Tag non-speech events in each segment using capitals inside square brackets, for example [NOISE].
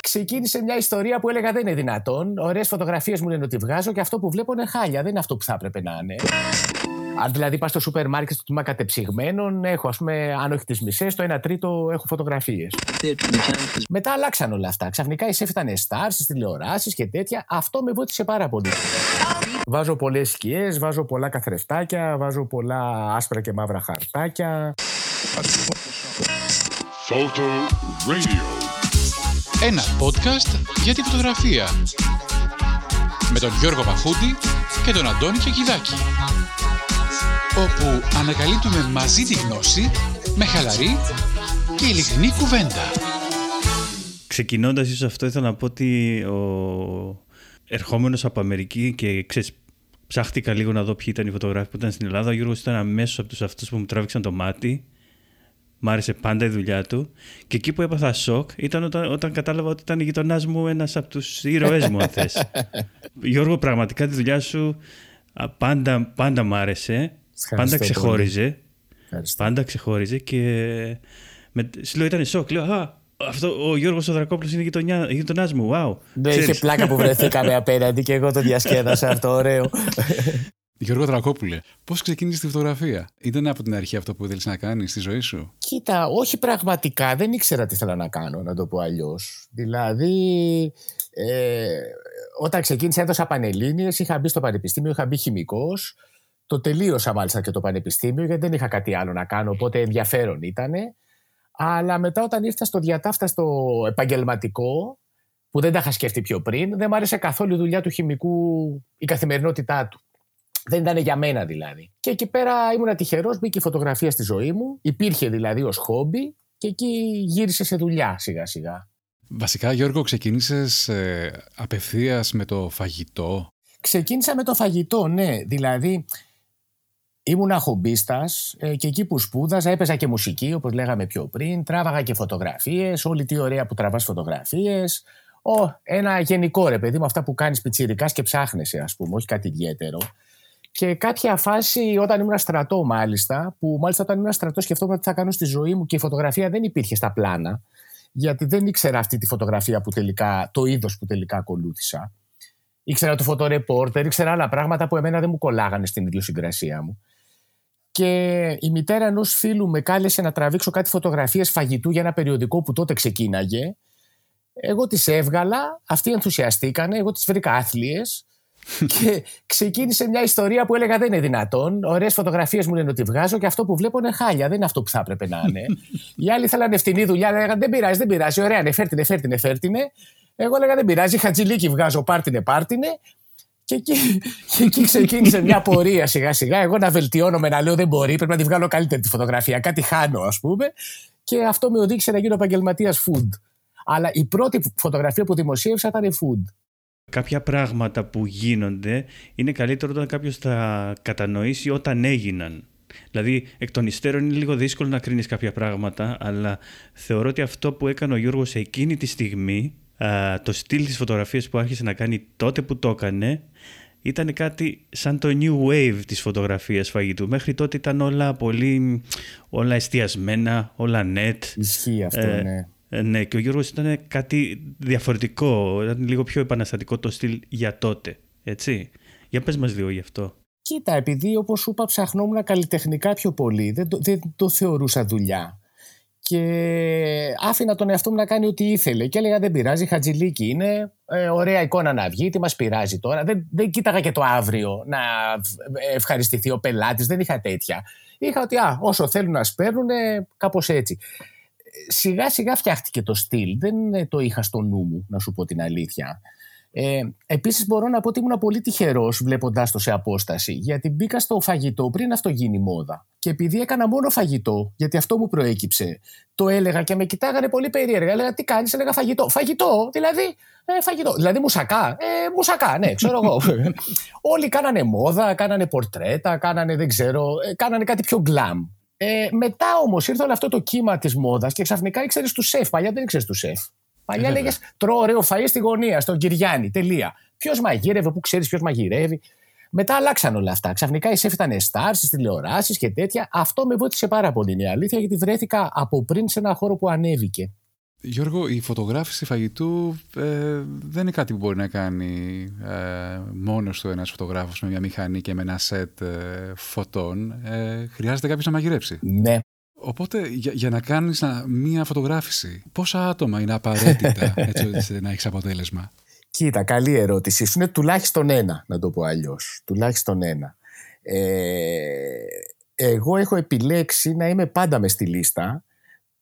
Ξεκίνησε μια ιστορία που έλεγα δεν είναι δυνατόν. Ωραίες φωτογραφίες μου λένε ότι βγάζω και αυτό που βλέπω είναι χάλια. Δεν είναι αυτό που θα έπρεπε να είναι. Αν δηλαδή πας στο σούπερ μάρκετ στο τμήμα κατεψυγμένων, έχω ας πούμε, αν όχι τις μισές, το 1 τρίτο έχω φωτογραφίες. Μετά αλλάξαν όλα αυτά. Ξαφνικά η σεφ ήταν star στις τηλεοράσεις και τέτοια. Αυτό με βοήθησε πάρα πολύ. Βάζω πολλές σκιές, βάζω πολλά καθρεφτάκια, βάζω πολλά άσπρα και μαύρα χαρτάκια. Photo Radio. Ένα podcast για τη φωτογραφία. Με τον Γιώργο Παχούντη και τον Αντώνη Κεκιδάκη. Όπου ανακαλύπτουμε μαζί τη γνώση με χαλαρή και ειλικρινή κουβέντα. Ξεκινώντας ίσως αυτό ήθελα να πω ότι ο ερχόμενος από Αμερική και ξέρεις, ψάχτηκα λίγο να δω ποιοι ήταν οι φωτογράφοι που ήταν στην Ελλάδα. Ο Γιώργος ήταν αμέσως από τους αυτούς που μου τράβηξαν το μάτι. Μ' άρεσε πάντα η δουλειά του. Και εκεί που έπαθα σοκ ήταν όταν, όταν κατάλαβα ότι ήταν γειτονάς μου ένας από τους ήρωές μου, αν θες. [LAUGHS] Γιώργο, πραγματικά τη δουλειά σου α, πάντα, πάντα μ' άρεσε. Πάντα ξεχώριζε. Πάντα ξεχώριζε και. Με, σου λέω ήταν σοκ. Λέω, Α, αυτό, ο Γιώργος ο Δρακόπουλος είναι γειτονάς μου. Wow. Δεν είχε πλάκα που βρεθήκαμε [LAUGHS] απέναντι και εγώ το διασκέδασα αυτό, ωραίο. [LAUGHS] Γιώργο Δρακόπουλε, πώς ξεκίνησε τη φωτογραφία, Ήταν από την αρχή αυτό που ήθελε να κάνεις στη ζωή σου; Κοίτα, όχι πραγματικά. Δεν ήξερα τι θέλω να κάνω, να το πω αλλιώς. Δηλαδή, ε, όταν ξεκίνησα, έδωσα πανελίνε, είχα μπει στο πανεπιστήμιο, είχα μπει χημικός. Το τελείωσα μάλιστα και το πανεπιστήμιο, γιατί δεν είχα κάτι άλλο να κάνω, οπότε ενδιαφέρον ήταν. Αλλά μετά, όταν ήρθα στο διατάφτα στο επαγγελματικό, που δεν τα είχα σκεφτεί πιο πριν, δεν μου άρεσε καθόλου η δουλειά του χημικού, η καθημερινότητά του. Δεν ήταν για μένα δηλαδή. Και εκεί πέρα ήμουν τυχερός, μπήκε η φωτογραφία στη ζωή μου. Υπήρχε δηλαδή ως χόμπι και εκεί γύρισε σε δουλειά σιγά σιγά. Βασικά, Γιώργο, ξεκίνησες ε, απευθείας με το φαγητό; Ξεκίνησα με το φαγητό, ναι. Δηλαδή, ήμουν χομπίστας ε, και εκεί που σπούδαζα έπαιζα και μουσική, όπως λέγαμε πιο πριν. Τράβαγα και φωτογραφίες. Όλη τι ωραία που τραβάς φωτογραφίες. ένα γενικό ρε παιδί με αυτά που κάνεις πιτσιρικάς και ψάχνεσαι, ας πούμε, όχι κάτι ιδιαίτερο. Και κάποια φάση όταν ήμουν στρατό, μάλιστα, που μάλιστα όταν ήμουν στρατό σκεφτόμουν τι θα κάνω στη ζωή μου και η φωτογραφία δεν υπήρχε στα πλάνα, γιατί δεν ήξερα αυτή τη φωτογραφία που τελικά, το είδος που τελικά ακολούθησα. Ήξερα το φωτορεπόρτερ, ήξερα άλλα πράγματα που εμένα δεν μου κολλάγανε στην ιδιοσυγκρασία μου. Και η μητέρα ενός φίλου με κάλεσε να τραβήξω κάτι φωτογραφίες φαγητού για ένα περιοδικό που τότε ξεκίναγε. Εγώ τις έβγαλα, αυτοί ενθουσιαστήκανε, εγώ τις βρήκα άθλιες και ξεκίνησε μια ιστορία που έλεγα δεν είναι δυνατόν. Ωραίες φωτογραφίες μου λένε ότι βγάζω και αυτό που βλέπω είναι χάλια. Δεν είναι αυτό που θα έπρεπε να είναι. [LAUGHS] Οι άλλοι θέλανε φτηνή δουλειά, λέγανε δεν πειράζει, δεν πειράζει. Ωραία, ναι, φέρτηνε, φέρτηνε, φέρτηνε. Εγώ έλεγα δεν πειράζει, χατζηλίκι βγάζω, πάρτινε, πάρτινε. Και εκεί, [LAUGHS] και εκεί ξεκίνησε μια πορεία σιγά σιγά. Εγώ να βελτιώνομαι, να λέω δεν μπορεί, πρέπει να τη βγάλω καλύτερη τη φωτογραφία. Κάτι χάνω, ας πούμε. Και αυτό με οδήγησε να γίνω επαγγελματίας food. Αλλά η πρώτη φωτογραφία που δημοσίευσα ήταν food κάποια πράγματα που γίνονται είναι καλύτερο όταν κάποιος τα κατανοήσει όταν έγιναν. Δηλαδή, εκ των υστέρων είναι λίγο δύσκολο να κρίνεις κάποια πράγματα, αλλά θεωρώ ότι αυτό που έκανε ο Γιώργος εκείνη τη στιγμή, το στυλ της φωτογραφίας που άρχισε να κάνει τότε που το έκανε, ήταν κάτι σαν το new wave της φωτογραφίας φαγητού. Μέχρι τότε ήταν όλα πολύ, όλα εστιασμένα, όλα net. Ισχύει αυτό, ε, ναι. Ε, ναι, και ο Γιώργος ήταν κάτι διαφορετικό, ήταν λίγο πιο επαναστατικό το στυλ για τότε, έτσι. Για πες μας λίγο γι' αυτό. Κοίτα, επειδή όπως σου είπα ψαχνόμουν καλλιτεχνικά πιο πολύ, δεν το, δεν το θεωρούσα δουλειά. Και άφηνα τον εαυτό μου να κάνει ό,τι ήθελε. Και έλεγα: Δεν πειράζει, χατζηλίκι είναι. Ε, ωραία εικόνα να βγει, τι μας πειράζει τώρα. Δεν, δεν κοίταγα και το αύριο να ευχαριστηθεί ο πελάτης, δεν είχα τέτοια. Είχα ότι α, όσο θέλουν να σπέρνουν, κάπως έτσι σιγά σιγά φτιάχτηκε το στυλ. Δεν το είχα στο νου μου, να σου πω την αλήθεια. Ε, Επίσης, μπορώ να πω ότι ήμουν πολύ τυχερός βλέποντάς το σε απόσταση, γιατί μπήκα στο φαγητό πριν αυτό γίνει μόδα. Και επειδή έκανα μόνο φαγητό, γιατί αυτό μου προέκυψε, το έλεγα και με κοιτάγανε πολύ περίεργα. Έλεγα τι κάνεις, έλεγα φαγητό. Φαγητό, δηλαδή ε, φαγητό. Δηλαδή μουσακά. Ε, μουσακά, ναι, ξέρω εγώ. [LAUGHS] Όλοι κάνανε μόδα, κάνανε πορτρέτα, κάνανε δεν ξέρω, ε, κάνανε κάτι πιο γκλαμ. Ε, μετά όμως ήρθε όλο αυτό το κύμα της μόδας και ξαφνικά ήξερες του σεφ. Παλιά δεν ήξερες του σεφ. Παλιά λέγες τρώω ωραίο φαΐ στη γωνία, στον Κυριάννη. Τελεία. Ποιος μαγείρευε, πού ξέρεις ποιος μαγειρεύει. Μετά αλλάξαν όλα αυτά. Ξαφνικά η σεφ ήταν star στις τηλεοράσεις και τέτοια. Αυτό με βοήθησε πάρα πολύ. Είναι αλήθεια γιατί βρέθηκα από πριν σε ένα χώρο που ανέβηκε. Γιώργο, η φωτογράφηση φαγητού ε, δεν είναι κάτι που μπορεί να κάνει ε, μόνος του ένας φωτογράφος με μια μηχανή και με ένα σετ ε, φωτών. Ε, χρειάζεται κάποιος να μαγειρέψει. Ναι. Οπότε για, για να κάνεις να- μία φωτογράφηση, πόσα άτομα είναι απαραίτητα [LAUGHS] έτσι ώστε να έχεις αποτέλεσμα; Κοίτα, καλή ερώτηση. Σου είναι τουλάχιστον ένα, να το πω αλλιώς. Τουλάχιστον ένα. Ε, εγώ έχω επιλέξει να είμαι πάντα μες στη λίστα,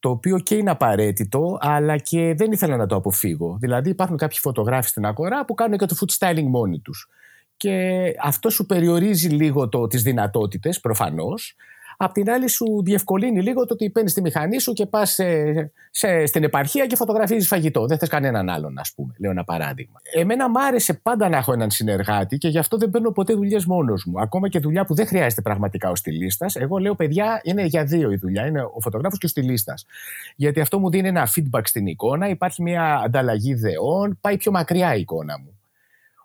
το οποίο και είναι απαραίτητο, αλλά και δεν ήθελα να το αποφύγω. Δηλαδή υπάρχουν κάποιοι φωτογράφοι στην αγορά που κάνουν και το food styling μόνοι τους. Και αυτό σου περιορίζει λίγο το, τις δυνατότητες, προφανώς. Απ' την άλλη σου διευκολύνει λίγο το ότι παίρνεις τη μηχανή σου και πας σε, σε- στην επαρχία και φωτογραφίζεις φαγητό. Δεν θες κανέναν άλλον, ας πούμε. Λέω ένα παράδειγμα. Εμένα μ' άρεσε πάντα να έχω έναν συνεργάτη και γι' αυτό δεν παίρνω ποτέ δουλειές μόνος μου. Ακόμα και δουλειά που δεν χρειάζεται πραγματικά ο στυλίστας. Εγώ λέω, παιδιά, είναι για δύο η δουλειά. Είναι ο φωτογράφος και ο στυλίστας. Γιατί αυτό μου δίνει ένα feedback στην εικόνα, υπάρχει μια ανταλλαγή ιδεών, πάει πιο μακριά η εικόνα μου.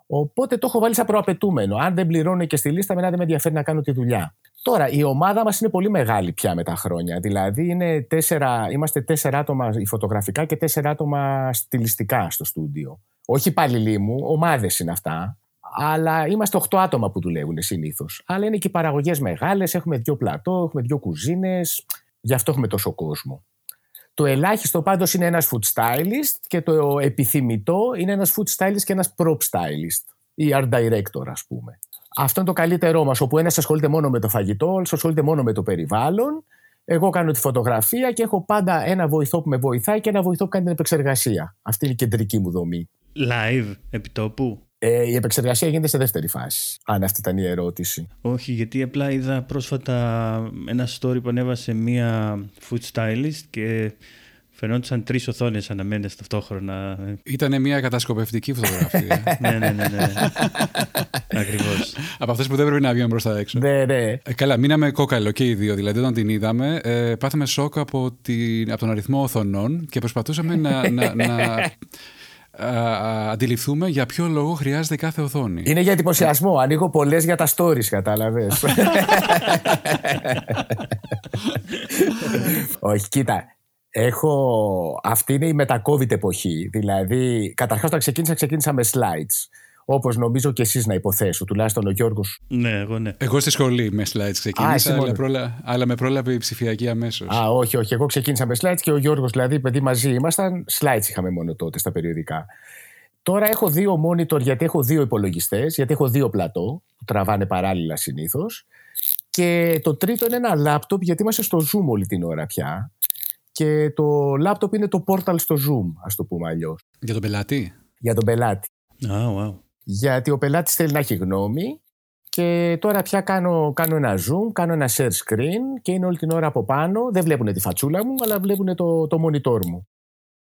Οπότε το έχω βάλει σαν προαπαιτούμενο. Αν δεν πληρώνω και στη λίστα, μένα δεν με ενδιαφέρει να κάνω τη δουλειά. Τώρα, η ομάδα μας είναι πολύ μεγάλη πια με τα χρόνια. Δηλαδή, είναι τέσσερα, είμαστε τέσσερα άτομα φωτογραφικά και τέσσερα άτομα στιλιστικά στο στούντιο. Όχι υπαλληλοί μου, ομάδες είναι αυτά. Αλλά είμαστε οχτώ άτομα που δουλεύουν συνήθως. Αλλά είναι και οι παραγωγές μεγάλες. Έχουμε δύο πλατό, έχουμε δύο κουζίνες. Γι' αυτό έχουμε τόσο κόσμο. Το ελάχιστο πάντως είναι ένας food stylist και το επιθυμητό είναι ένας food stylist και ένας prop stylist ή art director, ας πούμε. Αυτό είναι το καλύτερό μας, όπου ένας ασχολείται μόνο με το φαγητό, άλλος ασχολείται μόνο με το περιβάλλον. Εγώ κάνω τη φωτογραφία και έχω πάντα ένα βοηθό που με βοηθάει και ένα βοηθό που κάνει την επεξεργασία. Αυτή είναι η κεντρική μου δομή. Live, επιτόπου. Ε, η επεξεργασία γίνεται σε δεύτερη φάση. Αν αυτή ήταν η ερώτηση. Όχι, γιατί απλά είδα πρόσφατα ένα story που ανέβασε μία food stylist και φαινόντουσαν τρεις οθόνες αναμένες ταυτόχρονα. Ήταν μια κατασκοπευτική φωτογραφία. [LAUGHS] ναι, ναι, ναι, ναι. Ακριβώς. Από αυτές που δεν πρέπει να βγαίνουν προς τα έξω. Ναι, ναι. Ε, καλά, μείναμε κόκαλο και οι δύο. Δηλαδή, όταν την είδαμε, ε, πάθαμε σοκ από, την, από τον αριθμό οθονών και προσπαθούσαμε να, να, να [LAUGHS] α, α, αντιληφθούμε για ποιο λόγο χρειάζεται κάθε οθόνη. Είναι για εντυπωσιασμό. Ανοίγω πολλές για τα stories, κατάλαβες. [LAUGHS] Όχι, κοίτα. Έχω... Αυτή είναι η μετα-COVID εποχή. Δηλαδή, καταρχάς όταν ξεκίνησα, ξεκίνησα με slides. Όπως νομίζω και εσείς να υποθέσω, τουλάχιστον ο Γιώργος. Ναι, εγώ ναι. Εγώ στη σχολή με slides Α, ξεκίνησα, εσύ αλλά, μόνος. πρόλα, αλλά με πρόλαβε η ψηφιακή αμέσως. Α, όχι, όχι. Εγώ ξεκίνησα με slides και ο Γιώργος, δηλαδή, παιδί μαζί ήμασταν. Slides είχαμε μόνο τότε στα περιοδικά. Τώρα έχω δύο monitor γιατί έχω δύο υπολογιστές, γιατί έχω δύο πλατό που τραβάνε παράλληλα συνήθως. Και το τρίτο είναι ένα λάπτοπ γιατί είμαστε στο Zoom όλη την ώρα πια. Και το λάπτοπ είναι το portal στο Zoom, ας το πούμε αλλιώς. Για τον πελάτη; Για τον πελάτη. Α, wow. Γιατί ο πελάτης θέλει να έχει γνώμη και τώρα πια κάνω, κάνω ένα zoom, κάνω ένα share screen και είναι όλη την ώρα από πάνω. Δεν βλέπουν τη φατσούλα μου, αλλά βλέπουν το, το monitor μου.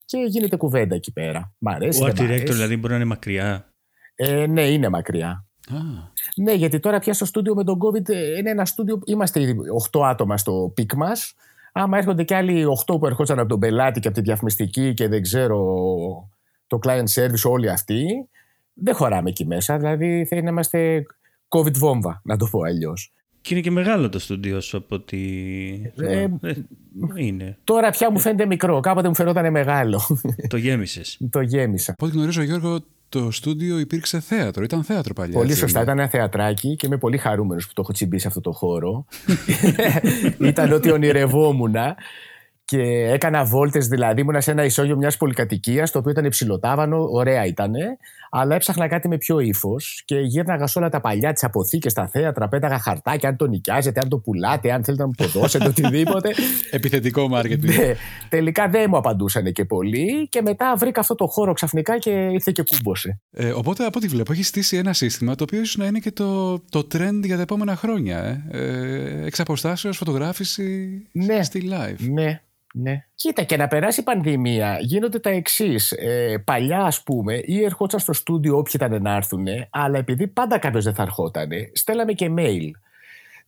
Και γίνεται κουβέντα εκεί πέρα. Μ' αρέσει. Ο δεν art μ' director αρέσει. δηλαδή μπορεί να είναι μακριά. Ε, ναι, είναι μακριά. Α, Ναι, γιατί τώρα πια στο στούντιο με τον COVID ε, είναι ένα στούντιο. Είμαστε ήδη 8 άτομα στο peak μας. Άμα έρχονται και άλλοι 8 που ερχόντουσαν από τον πελάτη και από τη διαφημιστική και δεν ξέρω το client service, όλοι αυτοί, δεν χωράμε εκεί μέσα. Δηλαδή θέλει να είμαστε COVID βόμβα, να το πω αλλιώς. Και είναι και μεγάλο το στούντιο σου από ότι... Ε, Ε, είναι. Τώρα πια μου φαίνεται μικρό. Κάποτε μου φαινόταν μεγάλο. Το γέμισες. το γέμισα. από ό,τι γνωρίζω, Γιώργο, το στούντιο υπήρξε θέατρο. Ήταν θέατρο παλιά. Πολύ έτσι, σωστά. είναι. Ήταν ένα θεατράκι και είμαι πολύ χαρούμενος που το έχω τσιμπήσει αυτό το χώρο. [LAUGHS] ήταν ότι ονειρευόμουν και έκανα βόλτες, δηλαδή ήμουνα σε ένα ισόγειο μιας πολυκατοικίας, το οποίο ήταν υψηλοτάβανο, ωραία ήταν, αλλά έψαχνα κάτι με πιο ύφος και γύρναγα σε όλα τα παλιά τη αποθήκες, στα θέατρα, πέταγα χαρτάκια, αν το νοικιάζετε, αν το πουλάτε, αν θέλετε να μου το δώσετε, οτιδήποτε. [LAUGHS] Επιθετικό μάρκετινγκ. Ναι, τελικά δεν μου απαντούσαν και πολύ και μετά βρήκα αυτό το χώρο ξαφνικά και ήρθε και κούμποσε. Ε, οπότε, από ό,τι βλέπω, έχεις στήσει ένα σύστημα το οποίο ίσως να είναι και το, το trend για τα επόμενα χρόνια. Ε. Ε, εξ αποστάσεως φωτογράφηση Ναι. στη live. Ναι, ναι. Κοίτα, και να περάσει η πανδημία γίνονται τα εξής. Ε, παλιά, ας πούμε, ή ερχόταν στο στούντιο όποιοι ήταν να έρθουν, αλλά επειδή πάντα κάποιος δεν θα ερχόταν, στέλναμε και mail.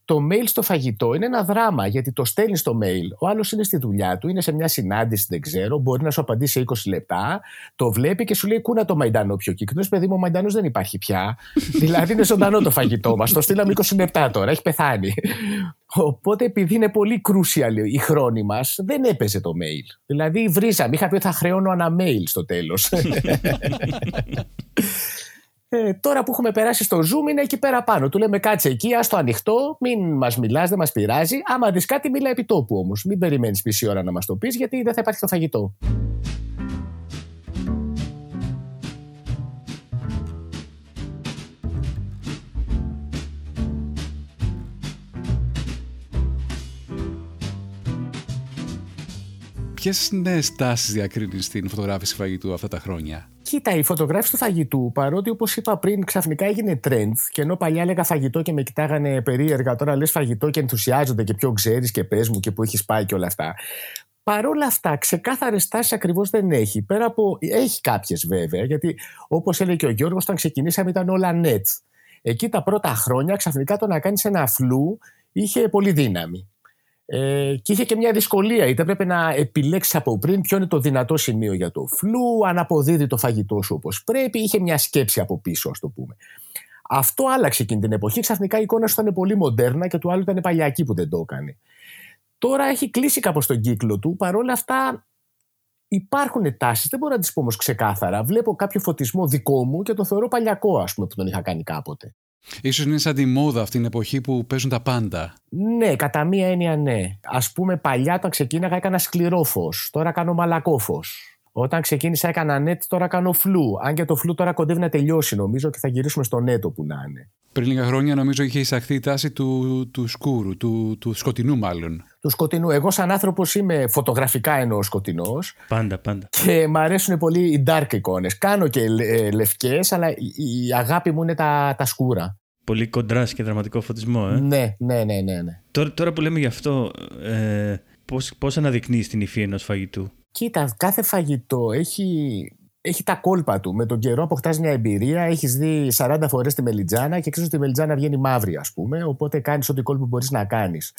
Το mail στο φαγητό είναι ένα δράμα γιατί το στέλνεις στο mail. Ο άλλος είναι στη δουλειά του, είναι σε μια συνάντηση, δεν ξέρω, μπορεί να σου απαντήσει σε 20 λεπτά. Το βλέπει και σου λέει κούνα το μαϊντανό πιο κύκνος. Παιδί μου, ο μαϊντανό δεν υπάρχει πια. [LAUGHS] δηλαδή είναι ζωντανό το φαγητό μας. Το στείλαμε 20 λεπτά τώρα, έχει πεθάνει. Οπότε επειδή είναι πολύ crucial η χρόνη μας, δεν έπαιζε το mail. Δηλαδή βρίζαμε. Είχα πει ότι θα χρεώνω ένα mail στο τέλος. [LAUGHS] [LAUGHS] Ε, τώρα που έχουμε περάσει στο Zoom είναι εκεί πέρα πάνω. Του λέμε κάτσε εκεί, ας το ανοιχτό, μην μας μιλάς, δεν μας πειράζει. Άμα δεις κάτι, μιλά επί τόπου όμως. Μην περιμένεις μισή ώρα να μας το πεις, γιατί δεν θα υπάρχει το φαγητό. Ποιες νέες τάσεις διακρίνεις στην φωτογράφηση φαγητού αυτά τα χρόνια; Κοίτα, η φωτογράφηση του φαγητού, παρότι όπως είπα πριν, ξαφνικά έγινε trend και ενώ παλιά έλεγα φαγητό και με κοιτάγανε περίεργα, τώρα λες φαγητό και ενθουσιάζονται και ποιο ξέρεις και πες μου και που έχεις πάει και όλα αυτά. Παρ' όλα αυτά, ξεκάθαρες τάσεις ακριβώς δεν έχει. Πέρα από. Έχει κάποιες βέβαια, γιατί όπως έλεγε και ο Γιώργος, όταν ξεκινήσαμε ήταν όλα net. Εκεί τα πρώτα χρόνια ξαφνικά το να κάνεις ένα φλου είχε πολύ δύναμη. Ε, και είχε και μια δυσκολία. Είτε έπρεπε να επιλέξεις από πριν ποιο είναι το δυνατό σημείο για το φλου, αν αποδίδει το φαγητό σου όπως πρέπει. Είχε μια σκέψη από πίσω, ας το πούμε. Αυτό άλλαξε εκείνη την εποχή. Ξαφνικά η εικόνα σου ήταν πολύ μοντέρνα και του άλλου ήταν παλιακή που δεν το έκανε. Τώρα έχει κλείσει κάπως τον κύκλο του. Παρ' όλα αυτά υπάρχουν τάσεις. Δεν μπορώ να τις πω όμως ξεκάθαρα. Βλέπω κάποιο φωτισμό δικό μου και το θεωρώ παλιακό, ας πούμε, που τον είχα κάνει κάποτε. Ίσως είναι σαν τη μόδα αυτή την εποχή που παίζουν τα πάντα. Ναι, κατά μία έννοια ναι. Α πούμε, παλιά όταν ξεκίναγα έκανα σκληρό φω. Τώρα κάνω μαλακό φω. Όταν ξεκίνησα έκανα net, τώρα κάνω φλου. Αν και το φλου τώρα κοντεύει να τελειώσει, νομίζω, και θα γυρίσουμε στο νέτο που να είναι. Πριν λίγα χρόνια, νομίζω, είχε εισαχθεί η τάση του, του σκούρου, του, του σκοτεινού μάλλον. Του σκοτεινού. Εγώ, σαν άνθρωπος, είμαι φωτογραφικά εννοώ σκοτεινός. Πάντα, πάντα. Και μου αρέσουν πολύ οι dark εικόνες. Κάνω και ε, λευκές, αλλά η αγάπη μου είναι τα, τα σκούρα. Πολύ κοντρά και δραματικό φωτισμό, ε. Ναι, ναι, ναι, ναι. ναι. Τώρα, τώρα που λέμε γι' αυτό, ε, πώς, πώς αναδεικνύεις την υφή ενός φαγητού; Κοίτα, κάθε φαγητό έχει, έχει τα κόλπα του. Με τον καιρό αποκτάς μια εμπειρία, έχεις δει 40 φορές τη μελιτζάνα και ξέρεις ότι η μελιτζάνα βγαίνει μαύρη ας πούμε, οπότε κάνεις ό,τι κόλπο μπορείς να κάνεις.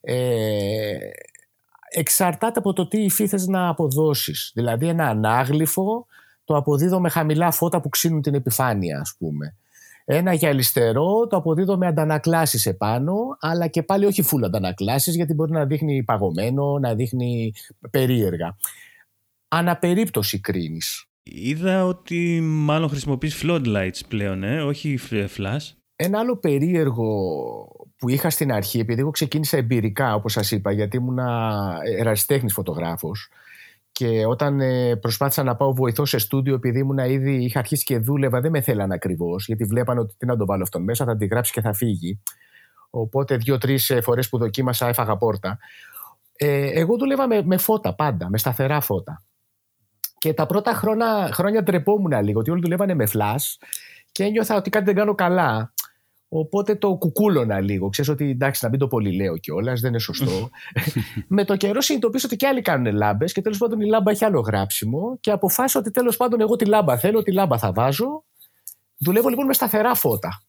Ε, εξαρτάται από το τι υφή θες να αποδώσεις. Δηλαδή ένα ανάγλυφο το αποδίδω με χαμηλά φώτα που ξύνουν την επιφάνεια ας πούμε. Ένα γυαλιστερό το αποδίδω με αντανακλάσεις επάνω, αλλά και πάλι όχι full αντανακλάσεις, γιατί μπορεί να δείχνει παγωμένο, να δείχνει περίεργα. Αναπερίπτωση κρίνεις. Είδα ότι μάλλον χρησιμοποιείς floodlights πλέον, ε, όχι flash. Ένα άλλο περίεργο που είχα στην αρχή, επειδή εγώ ξεκίνησα εμπειρικά, όπως σας είπα, γιατί ήμουν ερασιτέχνης φωτογράφος, και όταν ε, προσπάθησα να πάω βοηθό σε στούντιο, επειδή ήμουν ήδη, είχα αρχίσει και δούλευα, δεν με θέλαν ακριβώς, γιατί βλέπανε ότι τι να τον βάλω αυτόν μέσα, θα τη γράψει και θα φύγει. Οπότε δύο-τρεις ε, φορές που δοκίμασα έφαγα πόρτα. Ε, εγώ δούλευα με, με φώτα πάντα, με σταθερά φώτα. Και τα πρώτα χρόνια, χρόνια ντρεπόμουν λίγο, ότι όλοι δουλεύανε με φλάς και ένιωθα ότι κάτι δεν κάνω καλά. Οπότε το κουκούλωνα λίγο. Ξέρεις ότι εντάξει, να μην το πολύ λέω κιόλας, δεν είναι σωστό. [LAUGHS] με το καιρό συνειδητοποίησα ότι και άλλοι κάνουν λάμπες και τέλος πάντων η λάμπα έχει άλλο γράψιμο και αποφάσισα ότι τέλος πάντων εγώ τη λάμπα θέλω, τη λάμπα θα βάζω. Δουλεύω λοιπόν με σταθερά φώτα.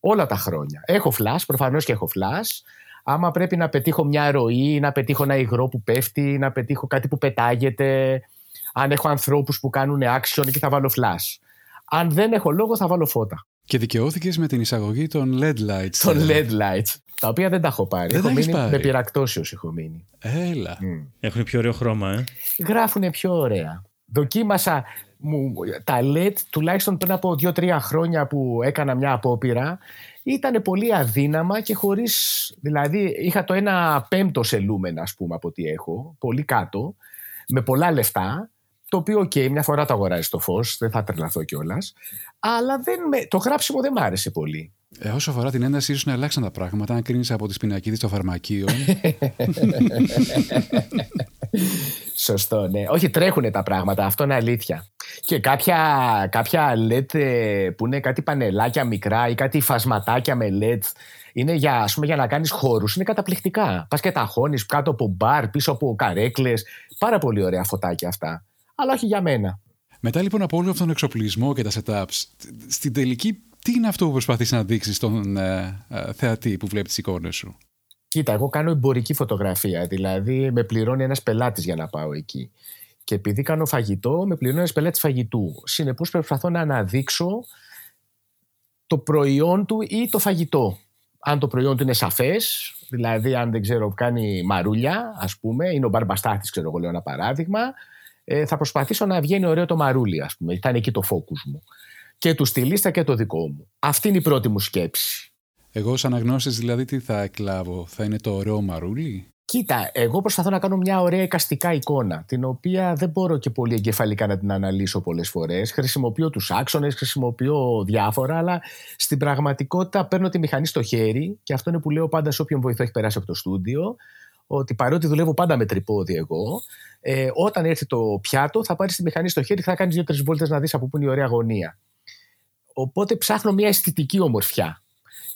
Όλα τα χρόνια. Έχω φλάς, προφανώς και έχω φλάς. Άμα πρέπει να πετύχω μια ροή, να πετύχω ένα υγρό που πέφτει, να πετύχω κάτι που πετάγεται. Αν έχω ανθρώπους που κάνουν action, εκεί θα βάλω φλάς. Αν δεν έχω λόγο, θα βάλω φώτα. Και δικαιώθηκες με την εισαγωγή των LED lights. Των LED lights. Τα οποία δεν τα έχω πάρει. Δεν έχω τα έχεις μείνει πάρει. με πυρακτώσεω έχω μείνει. Έλα. Έχουν πιο ωραίο χρώμα, ε. Γράφουν πιο ωραία. Δοκίμασα μου, τα LED τουλάχιστον πριν από 2-3 χρόνια που έκανα μια απόπειρα ήταν πολύ αδύναμα και χωρίς, δηλαδή είχα το ένα πέμπτο σε lumen ας πούμε από ό,τι έχω, πολύ κάτω, με πολλά λεφτά, το οποίο οκ, μια φορά το αγοράζει το φως, δεν θα τρελαθώ κιόλας. αλλά δεν με, το γράψιμο δεν μ' άρεσε πολύ. Ε, όσο αφορά την ένταση, ίσως να αλλάξαν τα πράγματα. Αν κρίνεις από τις πινακίδες των φαρμακείων. [LAUGHS] Σωστό, ναι. Όχι, τρέχουν τα πράγματα. Αυτό είναι αλήθεια. Και κάποια, κάποια LED ε, που είναι κάτι πανελάκια μικρά ή κάτι φασματάκια με LED είναι για, ας πούμε, για να κάνεις χώρους. Είναι καταπληκτικά. Πας και τα χώνεις κάτω από μπαρ, πίσω από καρέκλες. Πάρα πολύ ωραία φωτάκια αυτά. Αλλά όχι για μένα. Μετά λοιπόν από όλο αυτόν τον εξοπλισμό και τα setups, στην τελική Τι είναι αυτό που προσπαθείς να δείξεις στον ε, ε, θεατή που βλέπει τις εικόνες σου; Κοίτα, εγώ κάνω εμπορική φωτογραφία. Δηλαδή, με πληρώνει ένας πελάτης για να πάω εκεί. Και επειδή κάνω φαγητό, με πληρώνει ένας πελάτης φαγητού. Συνεπώς, προσπαθώ να αναδείξω το προϊόν του ή το φαγητό. Αν το προϊόν του είναι σαφές, δηλαδή αν δεν ξέρω, κάνει μαρούλια, ας πούμε, είναι ο μπαρμπαστάθης, ξέρω εγώ, λέω ένα παράδειγμα, ε, θα προσπαθήσω να βγαίνει ωραίο το μαρούλι, ας πούμε. Θα είναι εκεί το focus μου. Και του στυλίστα και το δικό μου. Αυτή είναι η πρώτη μου σκέψη. Εγώ ως αναγνώστης δηλαδή τι θα εκλάβω, θα είναι το ωραίο μαρούλι; Κοίτα, εγώ προσπαθώ να κάνω μια ωραία εικαστικά εικόνα, την οποία δεν μπορώ και πολύ εγκεφαλικά να την αναλύσω πολλές φορές. Χρησιμοποιώ τους άξονες, χρησιμοποιώ διάφορα, αλλά στην πραγματικότητα παίρνω τη μηχανή στο χέρι και αυτό είναι που λέω πάντα σε όποιον βοηθό έχει περάσει από το στούντιο, ότι παρότι δουλεύω πάντα με τρυπόδι εγώ, ε, όταν έρθει το πιάτο θα πάρεις τη μηχανή στο χέρι και θα κάνεις δύο-τρεις βόλτες να δεις από πού είναι η ωραία γωνία. Οπότε ψάχνω μια αισθητική ομορφιά.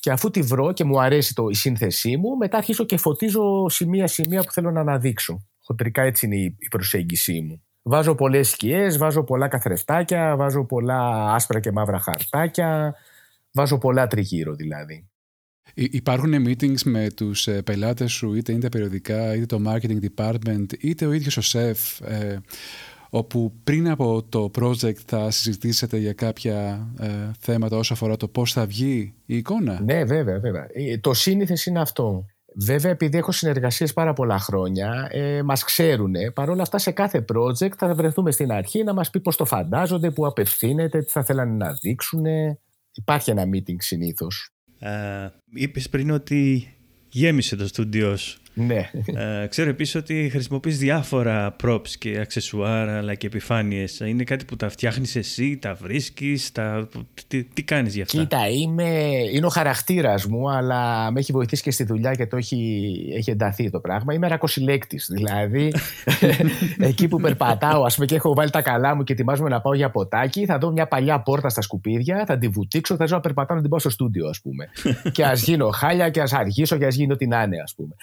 Και αφού τη βρω και μου αρέσει το, η σύνθεσή μου, μετά αρχίζω και φωτίζω σημεία-σημεία που θέλω να αναδείξω. Χοντρικά έτσι είναι η προσέγγιση μου. Βάζω πολλές σκιές, βάζω πολλά καθρεφτάκια, βάζω πολλά άσπρα και μαύρα χαρτάκια, βάζω πολλά τριγύρω δηλαδή. Υπάρχουν meetings με τους ε, πελάτες σου, είτε είναι τα περιοδικά, είτε το marketing department, είτε ο ίδιος ο σεφ, ε, όπου πριν από το project θα συζητήσετε για κάποια ε, θέματα όσο αφορά το πώς θα βγει η εικόνα; Ναι, βέβαια, βέβαια. Ε, το σύνηθες είναι αυτό. Βέβαια, επειδή έχω συνεργασίες πάρα πολλά χρόνια, ε, μας ξέρουν. Παρ' όλα αυτά, σε κάθε project θα βρεθούμε στην αρχή να μας πει πώς το φαντάζονται, που απευθύνεται, τι θα θέλανε να δείξουν. Υπάρχει ένα meeting συνήθως. Ε, είπες πριν ότι γέμισε το στούντιό σου. Ναι. Ε, ξέρω επίσης ότι χρησιμοποιείς διάφορα props και αξεσουάρ αλλά και επιφάνειες. Είναι κάτι που τα φτιάχνεις εσύ, τα βρίσκεις, τα... τι, τι κάνεις γι' αυτά; Κοίτα, είμαι... είναι ο χαρακτήρας μου, αλλά με έχει βοηθήσει και στη δουλειά και το έχει, έχει ενταθεί το πράγμα. Είμαι ρακοσυλλέκτη. Δηλαδή, [LAUGHS] εκεί που περπατάω, ας πούμε, και έχω βάλει τα καλά μου και ετοιμάζομαι να πάω για ποτάκι, θα δω μια παλιά πόρτα στα σκουπίδια, θα τη βουτήξω, θα ζω να περπατάω να την πάω στο στούντιο, ας πούμε. [LAUGHS] και ας γίνω χάλια και ας αργήσω και ας γίνει ό,τι να είναι, ας πούμε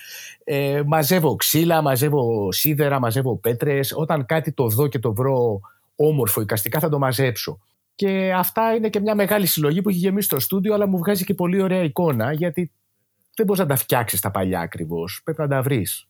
ε, μαζεύω ξύλα, μαζεύω σίδερα, μαζεύω πέτρες. Όταν κάτι το δω και το βρω όμορφο οικαστικά θα το μαζέψω. Και αυτά είναι και μια μεγάλη συλλογή που έχει γεμίσει το στούντιο, αλλά μου βγάζει και πολύ ωραία εικόνα, γιατί δεν μπορείς να τα φτιάξεις τα παλιά ακριβώς. Πρέπει να τα βρεις.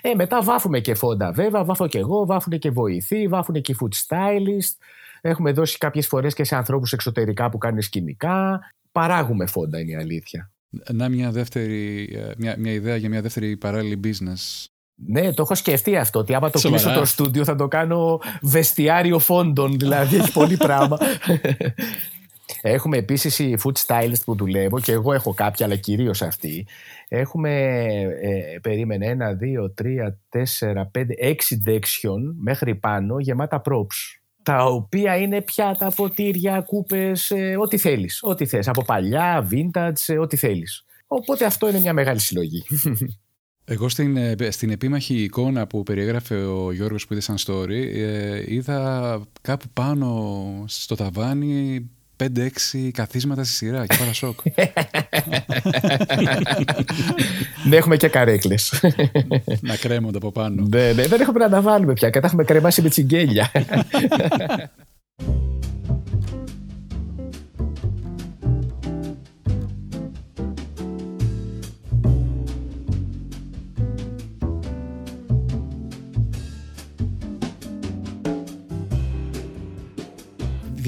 Ε, μετά βάφουμε και φόντα βέβαια, βάφω και εγώ, βάφουν και βοηθοί, βάφουν και food stylist. Έχουμε δώσει κάποιες φορές και σε ανθρώπους εξωτερικά που κάνουν σκηνικά. Παράγουμε φόντα είναι η αλήθεια. Να μια, δεύτερη, ε, μια, μια ιδέα για μια δεύτερη παράλληλη business. Ναι, το έχω σκεφτεί αυτό. Ότι άμα το κλείσω το στούντιο θα το κάνω βεστιάριο φόντων. Δηλαδή έχει πολύ πράγμα. [LAUGHS] Έχουμε επίσης οι food stylist που δουλεύω και εγώ έχω κάποια, αλλά κυρίως αυτή. Έχουμε, ε, περίμενε, ένα, δύο, τρία, τέσσερα, πέντε, έξι dection μέχρι πάνω γεμάτα props τα οποία είναι πιάτα, ποτήρια, κούπες, ε, ό,τι θέλεις. Ό,τι θες, από παλιά, vintage, ε, ό,τι θέλεις. Οπότε αυτό είναι μια μεγάλη συλλογή. [LAUGHS] Εγώ στην, ε, στην επίμαχη εικόνα που περιέγραφε ο Γιώργος που είδε σαν story, είδα κάπου πάνω στο ταβάνι 5-6 καθίσματα στη σειρά και πάρα σοκ. ναι, έχουμε και καρέκλες. να κρέμονται από πάνω. ναι, ναι, δεν έχουμε να τα βάλουμε πια. Και τα έχουμε κρεμάσει με τσιγκέλια.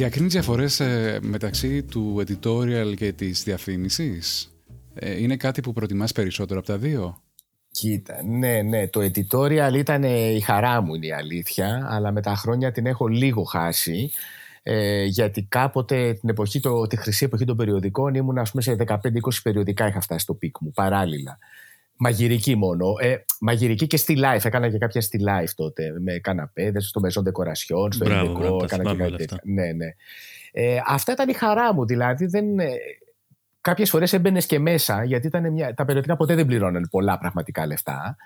Διακρίνεις διαφορές ε, μεταξύ του editorial και της διαφήμισης; Ε, είναι κάτι που προτιμάς περισσότερο από τα δύο; Κοίτα, ναι, ναι. Το editorial ήταν η χαρά μου, είναι η αλήθεια. Αλλά με τα χρόνια την έχω λίγο χάσει. Ε, γιατί κάποτε την εποχή, το, τη χρυσή εποχή των περιοδικών ήμουν ας πούμε σε 15-20 περιοδικά είχα φτάσει στο peak μου παράλληλα. Μαγειρική μόνο. Ε, μαγειρική και still life. Έκανα και κάποια still life τότε. Με καναπέδες, στο Maison Decoration, στο ελληνικό. Έκανα και κάτι τέτοιο. Ναι, ναι. Ε, αυτά ήταν η χαρά μου. Δηλαδή δεν. Ε, Κάποιες φορές έμπαινες και μέσα, γιατί ήταν μια, τα περιοδικά ποτέ δεν πληρώναν πολλά πραγματικά λεφτά.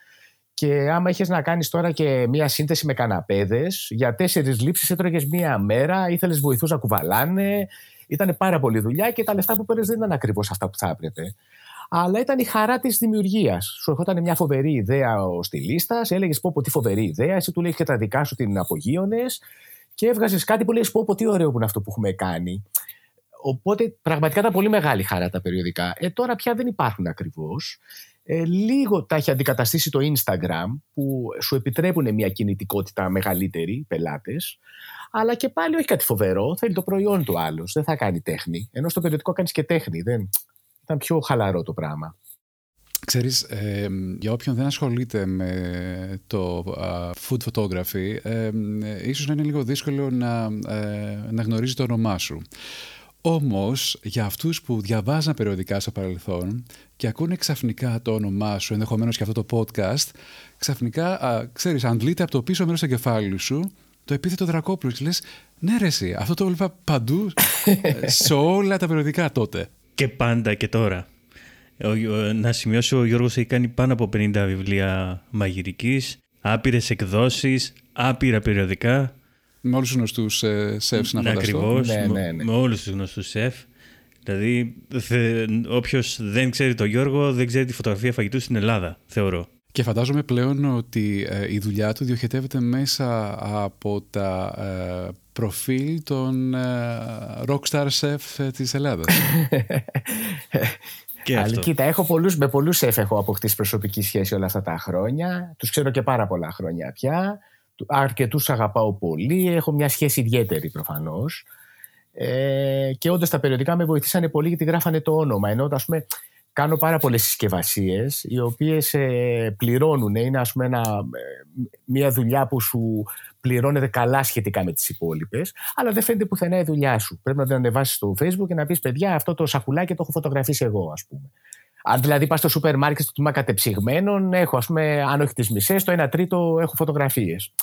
Και άμα είχες να κάνεις τώρα και μία σύνθεση με καναπέδες, για τέσσερις λήψεις έτρωγες μία μέρα, ήθελες βοηθούς να κουβαλάνε. Ήταν πάρα πολύ δουλειά και τα λεφτά που παίρνεις δεν ήταν ακριβώς αυτά που θα έπρεπε αλλά ήταν η χαρά της δημιουργίας. Σου ερχόταν μια φοβερή ιδέα ο στυλίστα, έλεγες πω, πω τι φοβερή ιδέα, εσύ του λέει και τα δικά σου την απογείωνες και έβγαζες κάτι που λέει πω, πω τι ωραίο που είναι αυτό που έχουμε κάνει. οπότε πραγματικά ήταν πολύ μεγάλη χαρά τα περιοδικά. Ε, τώρα πια δεν υπάρχουν ακριβώς. Ε, λίγο τα έχει αντικαταστήσει το Instagram που σου επιτρέπουν μια κινητικότητα μεγαλύτερη πελάτες αλλά και πάλι όχι κάτι φοβερό, θέλει το προϊόν του άλλος, δεν θα κάνει τέχνη. Ενώ στο περιοδικό κάνεις και τέχνη, δεν... ήταν πιο χαλαρό το πράγμα. Ξέρεις, ε, για όποιον δεν ασχολείται με το food photography, ε, ίσως να είναι λίγο δύσκολο να, ε, να γνωρίζει το όνομά σου. Όμως, για αυτούς που διαβάζαν περιοδικά στο παρελθόν και ακούνε ξαφνικά το όνομά σου, ενδεχομένως και αυτό το podcast, ξαφνικά, α, ξέρεις, αντλείται από το πίσω μέρος του κεφάλι σου το επίθετο Δρακόπουλο και λες, ναι ρε εσύ, αυτό το έβλεπα παντού σε όλα τα περιοδικά τότε. Και πάντα και τώρα. Να σημειώσω, ο Γιώργος έχει κάνει πάνω από 50 βιβλία μαγειρικής, άπειρες εκδόσεις, άπειρα περιοδικά. Με όλους τους γνωστούς ε, σεφ να φανταστώ. Ακριβώς, Ναι, ναι, ναι. με όλους τους γνωστούς σεφ. Δηλαδή, θε, όποιος δεν ξέρει τον Γιώργο, δεν ξέρει τη φωτογραφία φαγητού στην Ελλάδα, θεωρώ. Και φαντάζομαι πλέον ότι ε, η δουλειά του διοχετεύεται μέσα από τα ε, προφίλ των ε, rockstar chef της Ελλάδας. [LAUGHS] Και Αλλά αυτό. κοίτα, έχω πολλούς, με πολλούς σεφ έχω αποκτήσει προσωπική σχέση όλα αυτά τα χρόνια. Τους ξέρω και πάρα πολλά χρόνια πια. Αρκετούς αγαπάω πολύ. Έχω μια σχέση ιδιαίτερη προφανώς. Ε, και όντως τα περιοδικά με βοηθήσανε πολύ γιατί γράφανε το όνομα. Ενώ ας πούμε, κάνω πάρα πολλές συσκευασίες οι οποίες ε, πληρώνουν. Είναι ας πούμε, ένα, ε, μια δουλειά που σου πληρώνεται καλά σχετικά με τις υπόλοιπες, αλλά δεν φαίνεται πουθενά η δουλειά σου. Πρέπει να την ανεβάσεις στο Facebook και να πεις: Παιδιά, αυτό το σακουλάκι το έχω φωτογραφίσει εγώ, ας πούμε. Αν δηλαδή πας στο σούπερ μάρκετ στο τμήμα κατεψυγμένων, έχω, ας πούμε, αν όχι τις μισές, το 1 τρίτο έχω φωτογραφίες.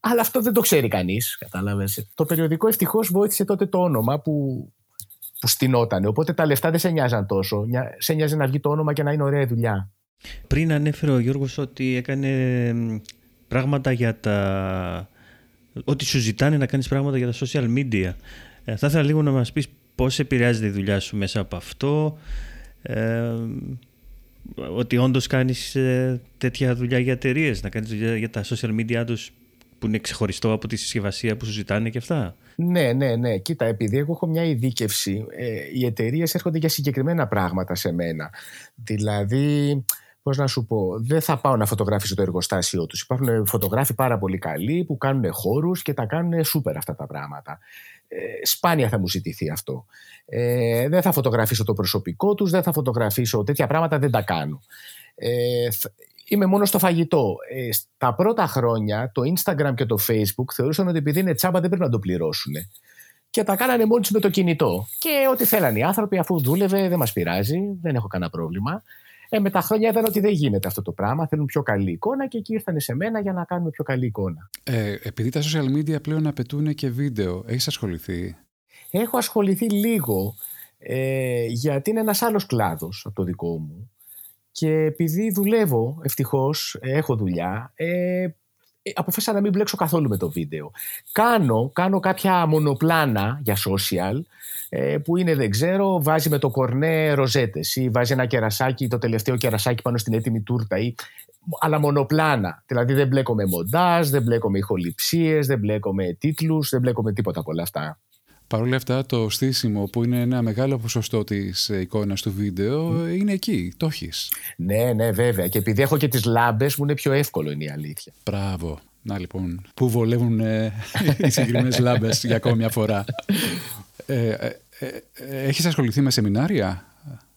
Αλλά αυτό δεν το ξέρει κανείς, κατάλαβες. Το περιοδικό ευτυχώς βοήθησε τότε το όνομα που, που στηνόταν. Οπότε τα λεφτά δεν σε νοιάζαν τόσο. Νια- Σε νοιάζει να βγει το όνομα και να είναι ωραία η δουλειά. Πριν ανέφερε ο Γιώργος ότι έκανε μ, πράγματα για τα... ότι σου ζητάνε να κάνεις πράγματα για τα social media. Ε, θα ήθελα λίγο να μας πεις πώς επηρεάζεται η δουλειά σου μέσα από αυτό, ε, ότι όντως κάνεις ε, τέτοια δουλειά για εταιρείες, να κάνεις δουλειά για τα social media τους που είναι ξεχωριστό από τη συσκευασία που σου ζητάνε και αυτά; Ναι, ναι, ναι. Κοίτα, επειδή εγώ έχω μια ειδίκευση, ε, οι εταιρείες έρχονται για συγκεκριμένα πράγματα σε μένα. Δηλαδή, πώς να σου πω, δεν θα πάω να φωτογραφίσω το εργοστάσιο τους. Υπάρχουν φωτογράφοι πάρα πολύ καλοί που κάνουν χώρους και τα κάνουν σούπερ αυτά τα πράγματα. Ε, σπάνια θα μου ζητηθεί αυτό. Ε, δεν θα φωτογραφίσω το προσωπικό τους, δεν θα φωτογραφίσω τέτοια πράγματα, δεν τα κάνω. Ε, θ- είμαι μόνο στο φαγητό. Ε, στα πρώτα χρόνια το Instagram και το Facebook θεωρούσαν ότι επειδή είναι τσάμπα δεν πρέπει να το πληρώσουν. Και τα κάνανε μόνοι τους με το κινητό. Και ό,τι θέλανε οι άνθρωποι, αφού δούλευε, δεν μας πειράζει, δεν έχω κανένα πρόβλημα. Ε, με τα χρόνια είδαν ότι δεν γίνεται αυτό το πράγμα. Θέλουν πιο καλή εικόνα και εκεί ήρθαν σε μένα για να κάνουμε πιο καλή εικόνα. Ε, επειδή τα social media πλέον απαιτούν και βίντεο, έχεις ασχοληθεί; Έχω ασχοληθεί λίγο ε, γιατί είναι ένας άλλος κλάδος από το δικό μου και επειδή δουλεύω ευτυχώς, ε, έχω δουλειά, ε, ε, αποφάσισα να μην μπλέξω καθόλου με το βίντεο. Κάνω, κάνω κάποια μονοπλάνα για social ε, που είναι δεν ξέρω, βάζει με το κορνέ ροζέτες ή βάζει ένα κερασάκι, το τελευταίο κερασάκι πάνω στην έτοιμη τούρτα ή αλλά μονοπλάνα. Δηλαδή δεν μπλέκω με μοντάζ, δεν μπλέκω με ηχοληψίες, δεν μπλέκω με τίτλους, δεν μπλέκω με τίποτα από όλα αυτά. Παρ' όλα αυτά, το στήσιμο που είναι ένα μεγάλο ποσοστό της ε, εικόνας του βίντεο ε, είναι εκεί. Το έχεις. Ναι, ναι, βέβαια. Και επειδή έχω και τις λάμπες, μου είναι πιο εύκολο είναι η αλήθεια. Μπράβο. Να λοιπόν, πού βολεύουν ε, οι συγκεκριμένες [LAUGHS] λάμπες για ακόμη μια φορά. Ε, ε, ε, ε, έχεις ασχοληθεί με σεμινάρια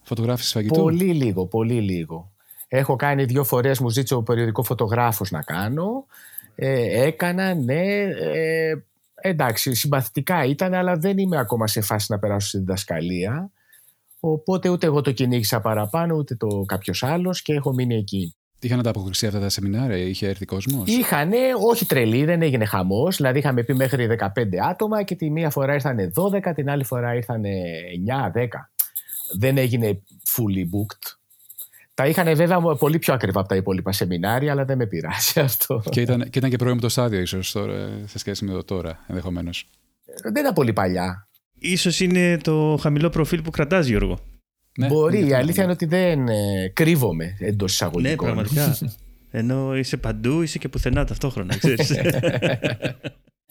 φωτογράφησης φαγητού; Πολύ λίγο, πολύ λίγο. Έχω κάνει δύο φορές, μου ζήτησε ο περιοδικός φωτογράφος να κάνω. Ε, έκανα, ναι. Ε, εντάξει, συμπαθητικά ήταν, αλλά δεν είμαι ακόμα σε φάση να περάσω στη διδασκαλία. Οπότε ούτε εγώ το κυνήγησα παραπάνω, ούτε το κάποιος άλλος και έχω μείνει εκεί. Είχαν ανταποκριθεί αυτά τα σεμινάρια, είχε έρθει κόσμος; Είχανε, όχι τρελή, δεν έγινε χαμός. Δηλαδή είχαμε πει μέχρι 15 άτομα και τη μία φορά ήρθαν 12, την άλλη φορά ήρθαν 9, 10. Δεν έγινε fully booked. Τα είχαν βέβαια πολύ πιο ακριβά από τα υπόλοιπα σεμινάρια, αλλά δεν με πειράζει [LAUGHS] αυτό. Και ήταν, και ήταν και πρώιμο το στάδιο, ίσως σε σχέση με το τώρα, ενδεχομένως. Δεν ήταν πολύ παλιά. Ίσως είναι το χαμηλό προφίλ που κρατάς Γιώργο. Ναι, Μπορεί. είναι Η το αλήθεια είναι ότι δεν ε, κρύβομαι εντός Ναι, εισαγωγικών. πραγματικά. [LAUGHS] Ενώ είσαι παντού, είσαι και πουθενά ταυτόχρονα, ξέρεις. [LAUGHS]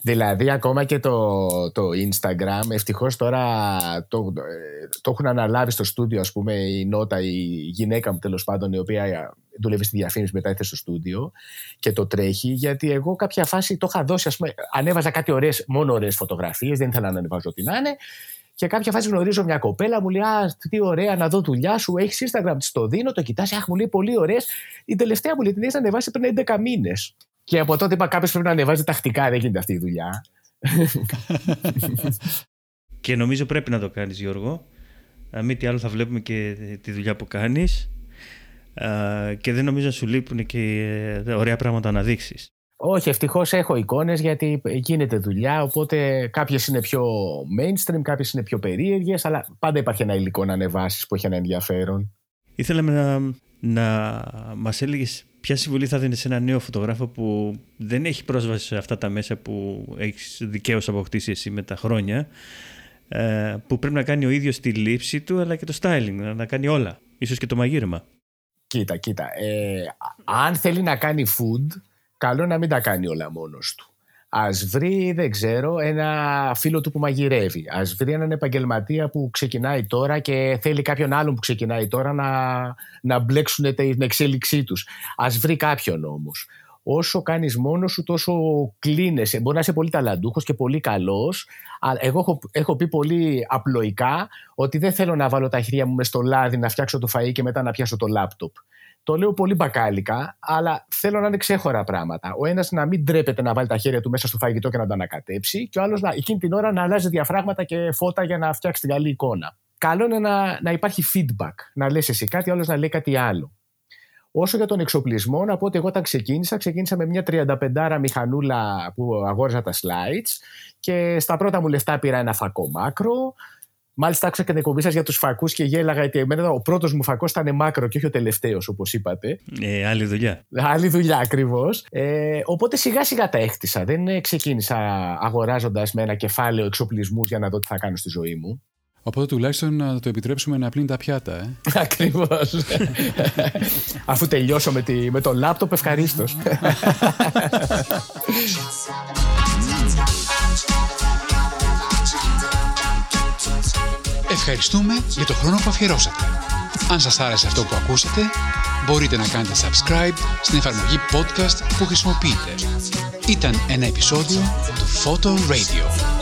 Δηλαδή ακόμα και το, το Instagram ευτυχώς τώρα το, το έχουν αναλάβει στο στούντιο ας πούμε η Νότα, η γυναίκα μου τέλος πάντων η οποία δουλεύει στη διαφήμιση μετά ήρθε στο στούντιο και το τρέχει γιατί εγώ κάποια φάση το είχα δώσει ας πούμε ανέβαζα κάτι ωραίες, μόνο ωραίες φωτογραφίες δεν ήθελα να ανεβάζω ό,τι να είναι και κάποια φάση γνωρίζω μια κοπέλα, μου λέει: Α, τι ωραία να δω δουλειά σου. Έχεις Instagram, της το δίνω, το κοιτάζει. Αχ, μου λέει πολύ ωραίες. Η τελευταία μου λέει την έχεις ανεβάσει πριν 11 μήνες. Και από τότε είπα: Κάποιος πρέπει να ανεβάζει τακτικά, δεν γίνεται αυτή η δουλειά. [LAUGHS] και νομίζω πρέπει να το κάνεις, Γιώργο. Αν μη τι άλλο, θα βλέπουμε και τη δουλειά που κάνεις. Και δεν νομίζω να σου λείπουν και ε, ωραία πράγματα να δείξεις. Όχι, ευτυχώς έχω εικόνες γιατί γίνεται δουλειά. Οπότε κάποιες είναι πιο mainstream, κάποιες είναι πιο περίεργες, αλλά πάντα υπάρχει ένα υλικό να ανεβάσεις που έχει ένα ενδιαφέρον. Ήθελα να, να μας έλεγες ποια συμβουλή θα δίνεις σε ένα νέο φωτογράφο που δεν έχει πρόσβαση σε αυτά τα μέσα που έχεις δικαίως αποκτήσει εσύ με τα χρόνια. Ε, που πρέπει να κάνει ο ίδιος τη λήψη του αλλά και το styling, να κάνει όλα. Ίσως και το μαγείρεμα. Κοίτα, κοίτα. Ε, αν θέλει να κάνει food, καλό να μην τα κάνει όλα μόνος του. Α βρει, δεν ξέρω, ένα φίλο του που μαγειρεύει. Α βρει έναν επαγγελματία που ξεκινάει τώρα και θέλει κάποιον άλλον που ξεκινάει τώρα να, να μπλέξουν την εξέλιξή τους. Α βρει κάποιον όμως. Όσο κάνεις μόνος σου, τόσο κλείνεσαι. Μπορεί να είσαι πολύ ταλαντούχος και πολύ καλός. Εγώ έχω, έχω πει πολύ απλοϊκά ότι δεν θέλω να βάλω τα χέρια μου μες στο λάδι, να φτιάξω το φαΐ και μετά να πιάσω το λάπτοπ. Το λέω πολύ μπακάλικα, αλλά θέλω να είναι ξέχωρα πράγματα. Ο ένας να μην ντρέπεται να βάλει τα χέρια του μέσα στο φαγητό και να το ανακατέψει, και ο άλλος εκείνη την ώρα να αλλάζει διαφράγματα και φώτα για να φτιάξει την καλή εικόνα. Καλό είναι να, να υπάρχει feedback, να λες εσύ κάτι, άλλος να λέει κάτι άλλο. Όσο για τον εξοπλισμό, να πω ότι εγώ όταν ξεκίνησα, ξεκίνησα με μια 35 μηχανούλα που αγόριζα τα slides και στα πρώτα μου λεφτά πήρα ένα φακό μάκρο, Μάλιστα, άκουσα και την εκπομπή σας για τους φακούς και γέλαγα γιατί εμένα ο πρώτος μου φακός ήταν μάκρο και όχι ο τελευταίος, όπως είπατε. Ε, άλλη δουλειά. Άλλη δουλειά, ακριβώς. Ε, οπότε σιγά σιγά τα έκτισα. Δεν ξεκίνησα αγοράζοντας με ένα κεφάλαιο εξοπλισμούς για να δω τι θα κάνω στη ζωή μου. Οπότε τουλάχιστον να το επιτρέψουμε να πλύνει τα πιάτα, ε. [LAUGHS] Ακριβώς. Αφού τελειώσω με, τη, με το λάπτοπ, ευχαρίστως. [LAUGHS] [LAUGHS] Ευχαριστούμε για το χρόνο που αφιερώσατε. Αν σας άρεσε αυτό που ακούσατε, μπορείτε να κάνετε subscribe στην εφαρμογή podcast που χρησιμοποιείτε. Ήταν ένα επεισόδιο του Photo Radio.